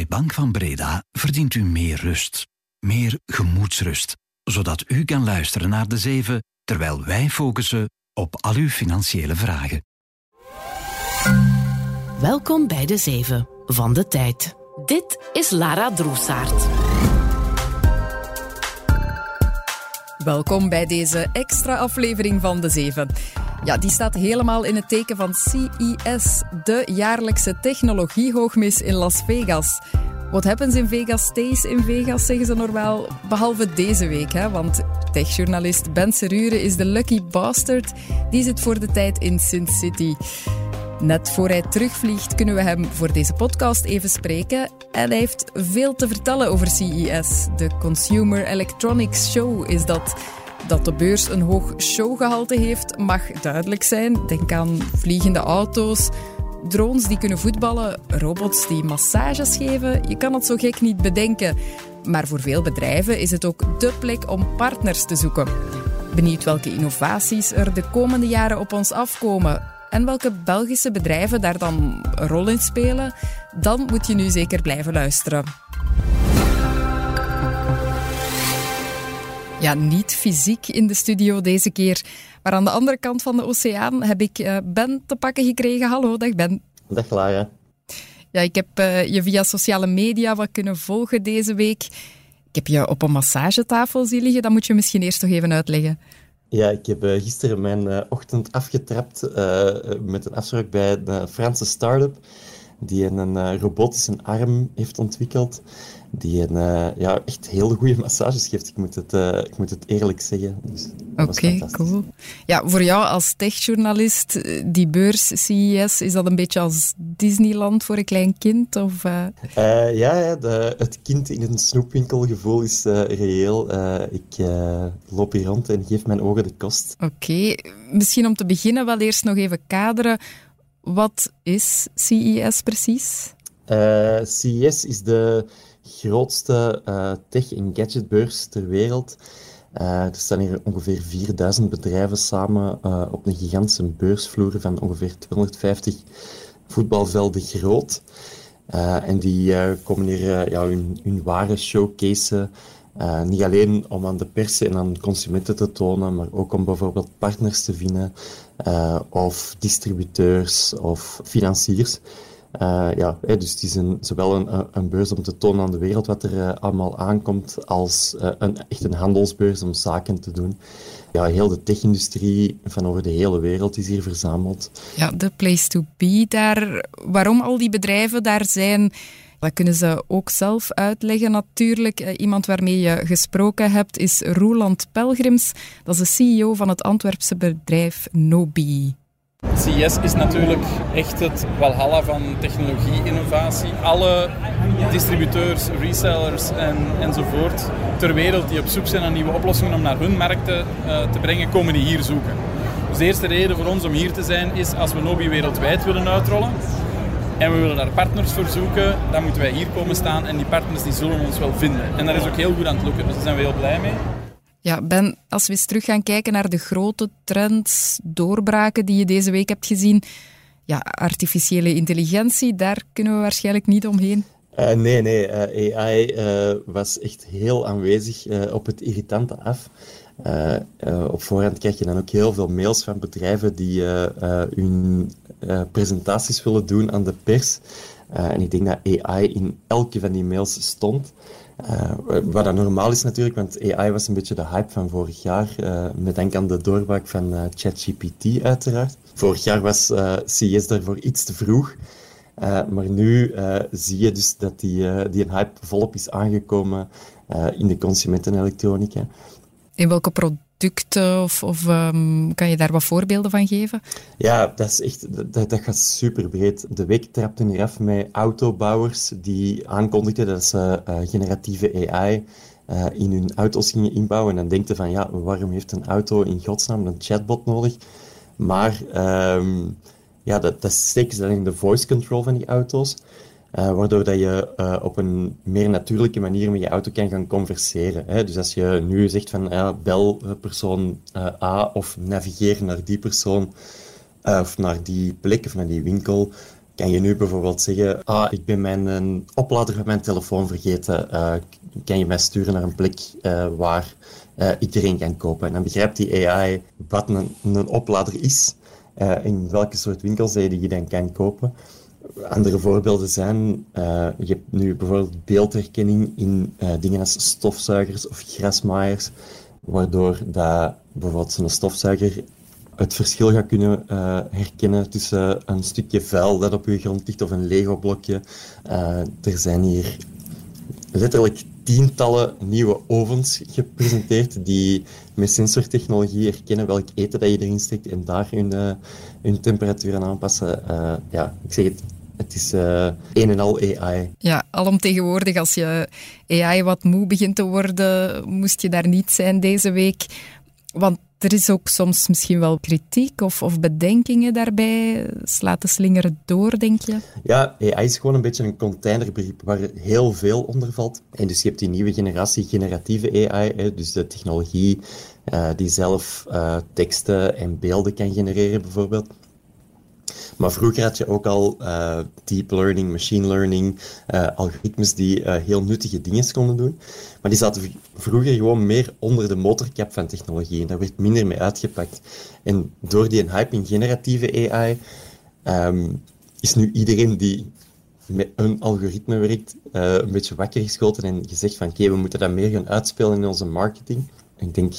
Bij Bank van Breda verdient u meer rust. Meer gemoedsrust. Zodat u kan luisteren naar de zeven, terwijl wij focussen op al uw financiële vragen. Welkom bij de zeven van de tijd. Dit is Lara Droesaert. Welkom bij deze extra aflevering van De Zeven. Ja, die staat helemaal in het teken van CES, de jaarlijkse technologiehoogmis in Las Vegas. What happens in Vegas stays in Vegas, zeggen ze normaal. Behalve deze week, hè, want techjournalist Ben Serure is de lucky bastard. Die zit voor de tijd in Sin City. Net voor hij terugvliegt kunnen we hem voor deze podcast even spreken. En hij heeft veel te vertellen over CES. De Consumer Electronics Show is dat. Dat de beurs een hoog showgehalte heeft, mag duidelijk zijn. Denk aan vliegende auto's, drones die kunnen voetballen, robots die massages geven. Je kan het zo gek niet bedenken. Maar voor veel bedrijven is het ook dé plek om partners te zoeken. Benieuwd welke innovaties er de komende jaren op ons afkomen en welke Belgische bedrijven daar dan een rol in spelen, dan moet je nu zeker blijven luisteren. Ja, niet fysiek in de studio deze keer. Maar aan de andere kant van de oceaan heb ik uh, Ben te pakken gekregen. Hallo, dag Ben. Dag Lara. Ja, ik heb uh, je via sociale media wat kunnen volgen deze week. Ik heb je op een massagetafel zien liggen. Dat moet je misschien eerst toch even uitleggen. Ja, ik heb uh, gisteren mijn ochtend afgetrapt met een afspraak bij een Franse start-up die een robotische arm heeft ontwikkeld die een uh, ja, echt heel goede massages geeft. Ik moet het, uh, ik moet het eerlijk zeggen. Dus Oké, cool. Ja, voor jou als techjournalist, eh, die beurs CES, is dat een beetje als Disneyland voor een klein kind? Of, uh... ja, ja de, het kind in een snoepwinkelgevoel is reëel. ik loop hier rond en geef mijn ogen de kost. Oké, misschien om te beginnen wel eerst nog even kaderen. Wat is CES precies? CES is de grootste uh, tech- en gadgetbeurs ter wereld. Uh, er staan hier ongeveer 4000 bedrijven samen uh, op een gigantische beursvloer van ongeveer 250 voetbalvelden groot. en die komen hier ja, hun, hun ware showcase. Niet alleen om aan de pers en aan consumenten te tonen, maar ook om bijvoorbeeld partners te vinden, of distributeurs of financiers. Uh, ja, dus het is zowel een, een, beurs om te tonen aan de wereld wat er allemaal aankomt, als een, echt een handelsbeurs om zaken te doen. Ja, heel de tech-industrie van over de hele wereld is hier verzameld. Ja, de place to be daar. Waarom al die bedrijven daar zijn, dat kunnen ze ook zelf uitleggen natuurlijk. Iemand waarmee je gesproken hebt is Roland Pelgrims. Dat is de CEO van het Antwerpse bedrijf Nobi. CES is natuurlijk echt het walhalla van technologie-innovatie. Alle distributeurs, resellers en, enzovoort ter wereld die op zoek zijn naar nieuwe oplossingen om naar hun markten uh, te brengen, komen die hier zoeken. Dus de eerste reden voor ons om hier te zijn is als we Nobi wereldwijd willen uitrollen en we willen daar partners voor zoeken, dan moeten wij hier komen staan en die partners die zullen ons wel vinden. En dat is ook heel goed aan het lukken, dus daar zijn we heel blij mee. Ja, Ben, als we eens terug gaan kijken naar de grote trends, doorbraken die je deze week hebt gezien. Ja, artificiële intelligentie, daar kunnen we waarschijnlijk niet omheen. Uh, nee, nee. Uh, AI uh, was echt heel aanwezig op het irritante af. op voorhand krijg je dan ook heel veel mails van bedrijven die hun presentaties willen doen aan de pers. en ik denk dat AI in elke van die mails stond. Uh, wat dat normaal is natuurlijk, want AI was een beetje de hype van vorig jaar. Uh, met denk aan de doorbraak van uh, ChatGPT uiteraard. Vorig jaar was uh, CES daarvoor iets te vroeg. maar nu zie je dus dat die, die hype volop is aangekomen in de consumentenelektronica. In welke producten of, of um, kan je daar wat voorbeelden van geven? Ja, dat is echt, dat, gaat super breed. De week trapte hier af met autobouwers die aankondigden dat ze uh, generatieve AI uh, in hun auto's gingen inbouwen. En dan denkte van, ja, waarom heeft een auto in godsnaam een chatbot nodig? Maar um, ja, dat, dat steken ze dan in de voice control van die auto's. Uh, waardoor dat je uh, op een meer natuurlijke manier met je auto kan gaan converseren. Hè? Dus als je nu zegt van ja, bel persoon uh, A of navigeer naar die persoon of naar die plek of naar die winkel, kan je nu bijvoorbeeld zeggen, ah, ik ben mijn oplader van mijn telefoon vergeten, kan je mij sturen naar een plek waar iedereen kan kopen. En dan begrijpt die AI wat een, een oplader is, in welke soort winkels je die dan kan kopen. Andere voorbeelden zijn, je hebt nu bijvoorbeeld beeldherkenning in dingen als stofzuigers of grasmaaiers, waardoor dat bijvoorbeeld zo'n stofzuiger het verschil gaat kunnen uh, herkennen tussen een stukje vuil dat op je grond ligt of een Lego-blokje. Er zijn hier letterlijk tientallen nieuwe ovens gepresenteerd die met sensortechnologie herkennen welk eten dat je erin steekt en daar hun, hun temperatuur aan aanpassen. ja, ik zeg het, het is uh, een en al AI. Ja, alomtegenwoordig als je AI wat moe begint te worden, moest je daar niet zijn deze week. Want er is ook soms misschien wel kritiek of, of bedenkingen daarbij. Slaat de slinger door, denk je? Ja, AI is gewoon een beetje een containerbegrip waar heel veel onder valt. En dus je hebt die nieuwe generatie generatieve AI, hè, dus de technologie uh, die zelf uh, teksten en beelden kan genereren, bijvoorbeeld. Maar vroeger had je ook al uh, deep learning, machine learning, uh, algoritmes die uh, heel nuttige dingen konden doen. Maar die zaten vroeger gewoon meer onder de motorkap van technologie en daar werd minder mee uitgepakt. En door die hype in generatieve AI um, is nu iedereen die met een algoritme werkt, een beetje wakker geschoten en gezegd van oké, we moeten dat meer gaan uitspelen in onze marketing. Ik denk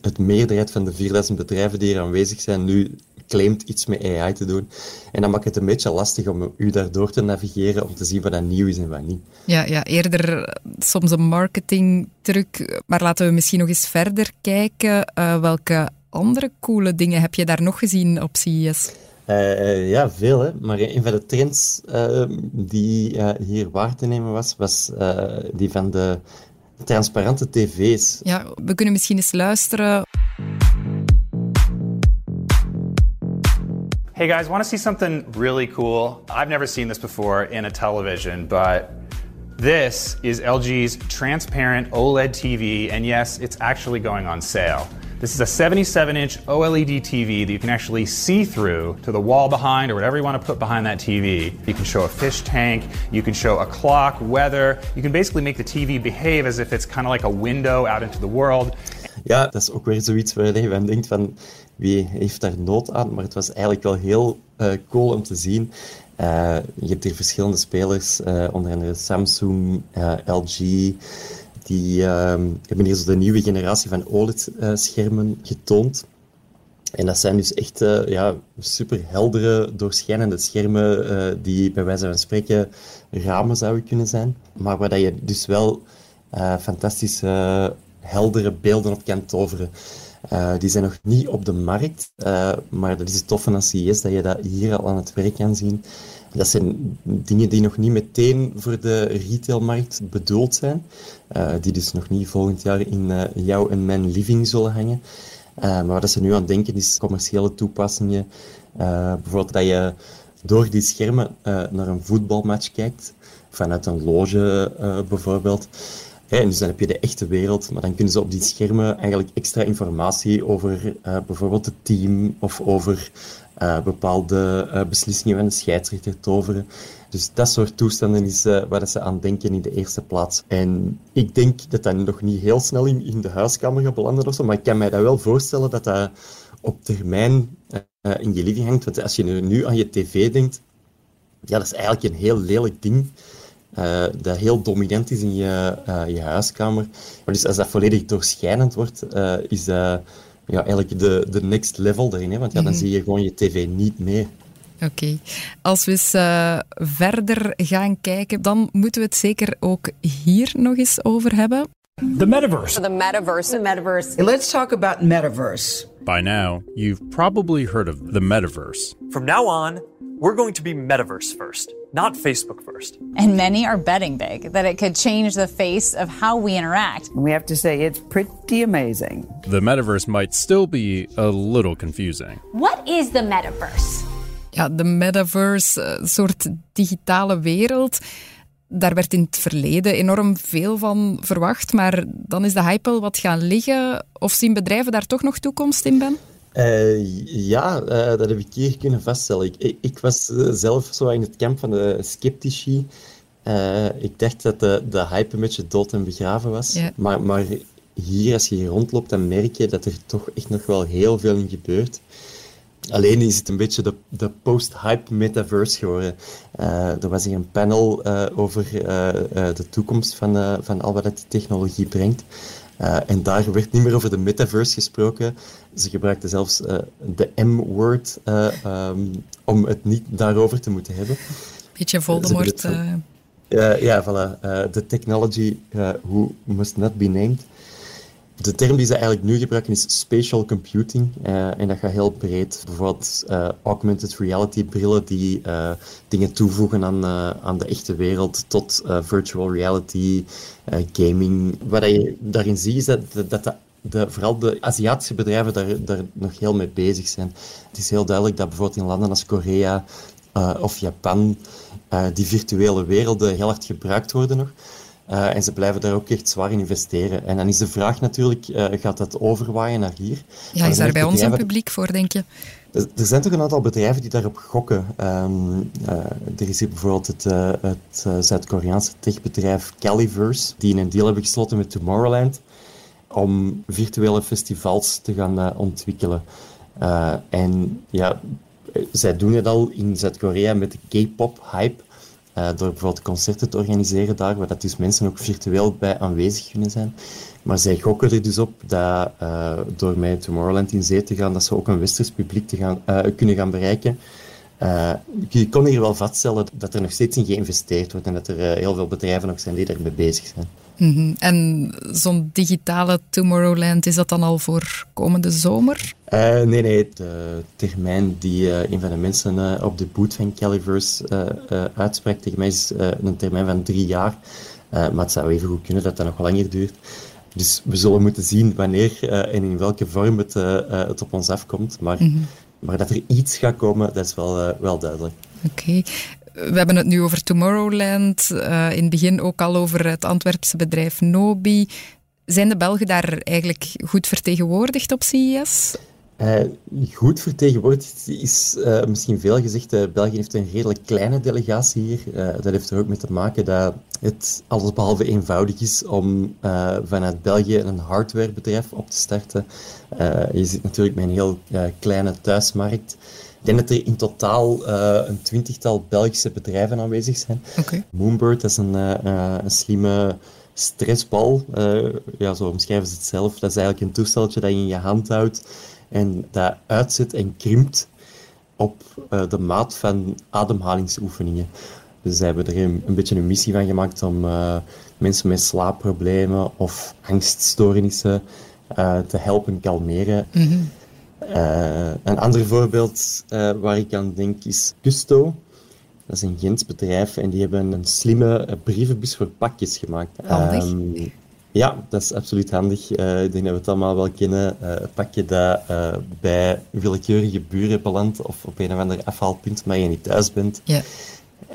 het meerderheid van de 4000 bedrijven die er aanwezig zijn nu claimt iets met AI te doen. En dan maakt het een beetje lastig om u daardoor te navigeren om te zien wat dat nieuw is en wat niet. Ja, ja eerder soms een marketingtruc. Maar laten we misschien nog eens verder kijken. Uh, welke andere coole dingen heb je daar nog gezien op CES? Uh, uh, ja, veel. Hè. Maar een van de trends uh, die hier waar te nemen was, was die van de transparante tv's. Ja, we kunnen misschien eens luisteren. Hey guys, want to see something really cool? I've never seen this before in a television, but this is LG's transparent OLED TV, and yes, it's actually going on sale. This is a 77 inch OLED TV that you can actually see through to the wall behind or whatever you want to put behind that TV. You can show a fish tank, you can show a clock, weather. You can basically make the TV behave as if it's kind of like a window out into the world. Ja, dat is ook weer zoiets waar je van denkt van wie heeft daar nood aan? Maar het was eigenlijk wel heel uh, cool om te zien. Uh, je hebt hier verschillende spelers, uh, onder andere Samsung, LG. Die ehm, hebben hier zo de nieuwe generatie van OLED-schermen getoond. En dat zijn dus echt ja, super heldere, doorschijnende schermen die bij wijze van spreken ramen zouden kunnen zijn. Maar waar dat je dus wel fantastische, heldere beelden op kan toveren. Uh, die zijn nog niet op de markt, uh, maar dat is het toffe aan CES, dat je dat hier al aan het werk kan zien. Dat zijn dingen die nog niet meteen voor de retailmarkt bedoeld zijn, uh, die dus nog niet volgend jaar in jouw en mijn living zullen hangen. maar wat ze nu aan denken is commerciële toepassingen. bijvoorbeeld dat je door die schermen naar een voetbalmatch kijkt, vanuit een loge bijvoorbeeld. Dus dan heb je de echte wereld, maar dan kunnen ze op die schermen eigenlijk extra informatie over uh, bijvoorbeeld het team of over uh, bepaalde uh, beslissingen van de scheidsrechter toveren. Dus dat soort toestanden is waar ze aan denken in de eerste plaats. En ik denk dat dat nog niet heel snel in, de huiskamer gaat belanden maar ik kan mij dat wel voorstellen dat dat op termijn in je living hangt. Want als je nu aan je tv denkt, ja, dat is eigenlijk een heel lelijk ding. Uh, dat heel dominant is in je, uh, je huiskamer. Maar dus als dat volledig doorschijnend wordt, uh, is dat ja, eigenlijk de, de next level daarin. Hè? Want ja, dan mm -hmm. zie je gewoon je tv niet meer. Oké. Okay. Als we eens verder gaan kijken, dan moeten we het zeker ook hier nog eens over hebben. The metaverse. The metaverse. The metaverse. Let's talk about metaverse. By now, you've probably heard of the metaverse. From now on, we're going to be metaverse first not Facebook first. And many are betting big that it could change the face of how we interact. We have to say it's pretty amazing. The metaverse might still be a little confusing. What is the metaverse? Ja, de metaverse, een soort digitale wereld. Daar werd in het verleden enorm veel van verwacht, maar dan is de hype wel wat gaan liggen. Of zien bedrijven daar toch nog toekomst in, Ben? Uh, ja, uh, dat heb ik hier kunnen vaststellen. Ik, ik was zelf zo in het kamp van de sceptici. ik dacht dat de, de hype een beetje dood en begraven was. Ja. Maar, maar hier, als je hier rondloopt, dan merk je dat er toch echt nog wel heel veel in gebeurt. Alleen is het een beetje de, de post-hype metaverse geworden. Er was hier een panel over de toekomst van, van al wat die technologie brengt. En daar werd niet meer over de metaverse gesproken. Ze gebruikten zelfs de M-word um, om het niet daarover te moeten hebben. Beetje Voldemort. ja, voilà. the technology who must not be named de term die ze eigenlijk nu gebruiken is spatial computing. Uh, en dat gaat heel breed. Bijvoorbeeld uh, augmented reality brillen die uh, dingen toevoegen aan, aan de echte wereld, tot virtual reality, gaming. Wat je daarin ziet is dat, dat de, vooral de Aziatische bedrijven daar, daar nog heel mee bezig zijn. Het is heel duidelijk dat bijvoorbeeld in landen als Korea of Japan die virtuele werelden heel hard gebruikt worden nog. Uh, en ze blijven daar ook echt zwaar in investeren. En dan is de vraag natuurlijk, uh, gaat dat overwaaien naar hier? Ja, is daar bij ons een publiek voor, denk je? Er zijn toch een aantal bedrijven die daarop gokken. Um, uh, er is hier bijvoorbeeld het, het Zuid-Koreaanse techbedrijf Caliverse, die een deal hebben gesloten met Tomorrowland om virtuele festivals te gaan ontwikkelen. en ja, zij doen het al in Zuid-Korea met de K-pop-hype. Uh, door bijvoorbeeld concerten te organiseren daar, waar dat dus mensen ook virtueel bij aanwezig kunnen zijn. Maar zij gokken er dus op dat uh, door met Tomorrowland in zee te gaan, dat ze ook een westers publiek te gaan, uh, kunnen gaan bereiken. je kon hier wel vaststellen dat er nog steeds in geïnvesteerd wordt en dat er heel veel bedrijven nog zijn die daarmee bezig zijn. Mhm. En zo'n digitale Tomorrowland, is dat dan al voor komende zomer? Uh, nee, nee. De termijn die uh, een van de mensen uh, op de boot van Caliverse uitspreekt tegen mij is een termijn van drie jaar. maar het zou even goed kunnen dat dat nog langer duurt. Dus we zullen moeten zien wanneer en in welke vorm het, het op ons afkomt. Maar, mm -hmm. maar dat er iets gaat komen, dat is wel, wel duidelijk. Oké. We hebben het nu over Tomorrowland, uh, in het begin ook al over het Antwerpse bedrijf Nobi. Zijn de Belgen daar eigenlijk goed vertegenwoordigd op CES? Uh, goed vertegenwoordigd is uh, misschien veel gezegd. België heeft een redelijk kleine delegatie hier. dat heeft er ook mee te maken dat het allesbehalve eenvoudig is om vanuit België een hardwarebedrijf op te starten. je zit natuurlijk met een heel kleine thuismarkt. Ik denk dat er in totaal uh, een twintigtal Belgische bedrijven aanwezig zijn. Okay. Moonbird is een, uh, een slimme stressbal. Uh, ja, zo omschrijven ze het zelf. Dat is eigenlijk een toesteltje dat je in je hand houdt en dat uitzet en krimpt op de maat van ademhalingsoefeningen. Dus ze hebben er een, een, beetje een missie van gemaakt om mensen met slaapproblemen of angststoornissen te helpen kalmeren. Mm -hmm. Uh, een ander voorbeeld uh, waar ik aan denk is Custo. Dat is een Gens bedrijf en die hebben een slimme brievenbus voor pakjes gemaakt. Handig. Um, ja, dat is absoluut handig. Uh, ik denk dat we het allemaal wel kennen. een pakje dat bij willekeurige buren belandt of op een of ander afhaalpunt, maar je niet thuis bent. Ja.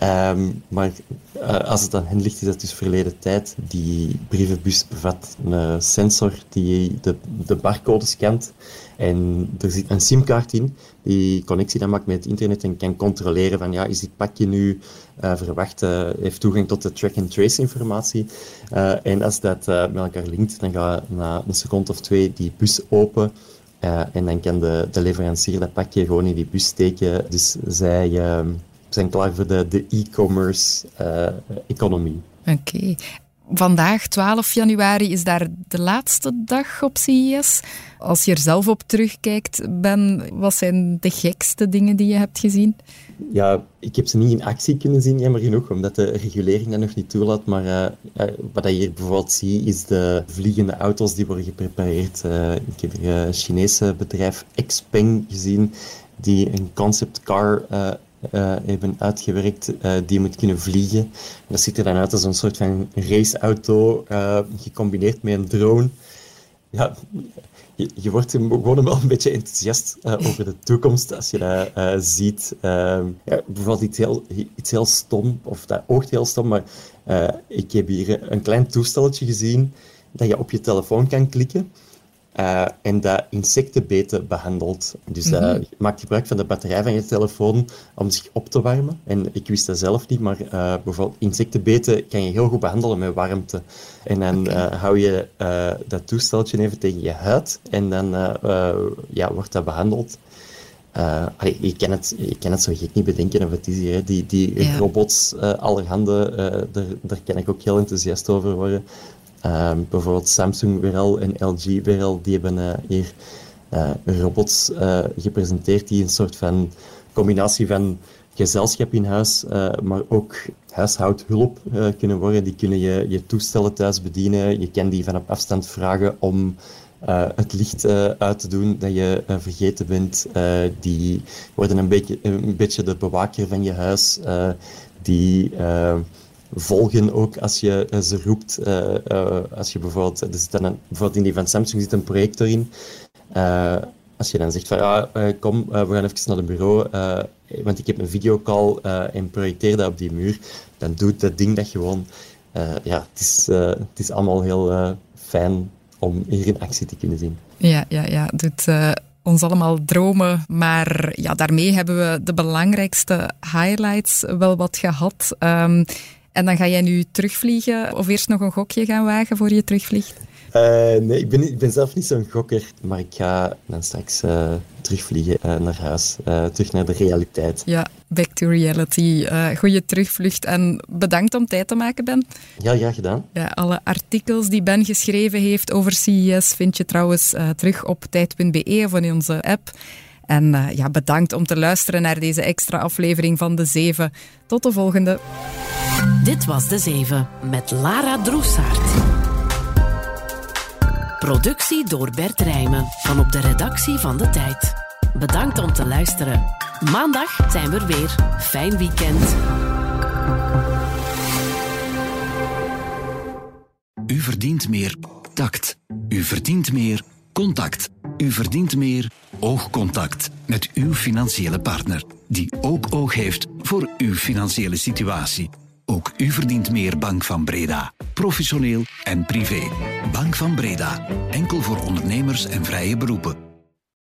Um, maar uh, als het aan hen ligt, is dat dus verleden tijd. Die brievenbus bevat een sensor die de, de barcode scant. En er zit een simkaart in die connectie dan maakt met het internet en kan controleren van ja, is dit pakje nu uh, verwacht, uh, heeft toegang tot de track-and-trace informatie. En als dat met elkaar linkt, dan gaat na een seconde of twee die bus open en dan kan de, de leverancier dat pakje gewoon in die bus steken. Dus zij ehm, zijn klaar voor de, de e-commerce economie. Oké. Vandaag, 12 januari, is daar de laatste dag op CES. Als je er zelf op terugkijkt, Ben, wat zijn de gekste dingen die je hebt gezien? Ja, ik heb ze niet in actie kunnen zien, jammer genoeg, omdat de regulering dat nog niet toelaat. Maar uh, wat je hier bijvoorbeeld ziet, is de vliegende auto's die worden geprepareerd. Uh, ik heb een Chinese bedrijf Xpeng gezien, die een concept car uh, hebben uitgewerkt uh, die moet kunnen vliegen. Dat ziet er dan uit als een soort van raceauto uh, gecombineerd met een drone. Ja, je, wordt gewoon wel een beetje enthousiast over de toekomst als je dat ziet. Ehm, ja, bijvoorbeeld iets heel, iets heel stom, of dat oogt heel stom, maar ik heb hier een klein toestelletje gezien dat je op je telefoon kan klikken. Uh, en dat insectenbeten behandelt. Dus dat mm maakt gebruik van de batterij van je telefoon om zich op te warmen. En ik wist dat zelf niet, maar uh, bijvoorbeeld insectenbeten kan je heel goed behandelen met warmte. En dan okay. uh, hou je dat toesteltje even tegen je huid en dan ja, wordt dat behandeld. Uh, je, kan het, je kan het zo gek niet bedenken of het is hier. Die, die ja. robots, allerhande, daar, daar kan ik ook heel enthousiast over worden. Ehm, bijvoorbeeld Samsung weer al en LG weer al, die hebben hier robots gepresenteerd die een soort van combinatie van gezelschap in huis, maar ook huishoudhulp kunnen worden. Die kunnen je, je toestellen thuis bedienen. Je kan die van op afstand vragen om het licht uit te doen dat je vergeten bent. die worden een beetje, een beetje de bewaker van je huis. die volgen ook als je ze roept. als je bijvoorbeeld, er dan bijvoorbeeld in die van Samsung zit een projector in. als je dan zegt van ja, kom, we gaan even naar het bureau, want ik heb een videocall en projecteer dat op die muur, dan doet dat ding dat gewoon. ja, het is, het is allemaal heel fijn om hier in actie te kunnen zien. Ja, ja, ja. Doet ons allemaal dromen. Maar ja, daarmee hebben we de belangrijkste highlights wel wat gehad. Um, en dan ga jij nu terugvliegen of eerst nog een gokje gaan wagen voor je terugvliegt? Uh, nee, ik ben, ik ben zelf niet zo'n gokker, maar ik ga dan straks uh, terugvliegen uh, naar huis, terug naar de realiteit. Ja, back to reality. goede terugvlucht en bedankt om tijd te maken, Ben. Ja, ja, gedaan. Ja, alle artikels die Ben geschreven heeft over CES vind je trouwens terug op tijd.be of in onze app. En ja, bedankt om te luisteren naar deze extra aflevering van De Zeven. Tot de volgende. Dit was De Zeven met Lara Droesaert. Productie door Bert Rijmen van op de redactie van De Tijd. Bedankt om te luisteren. Maandag zijn we er weer. Fijn weekend. U verdient meer tact. U verdient meer contact. U verdient meer oogcontact met uw financiële partner, die ook oog heeft voor uw financiële situatie. Ook u verdient meer Bank van Breda. Professioneel en privé. Bank van Breda. Enkel voor ondernemers en vrije beroepen.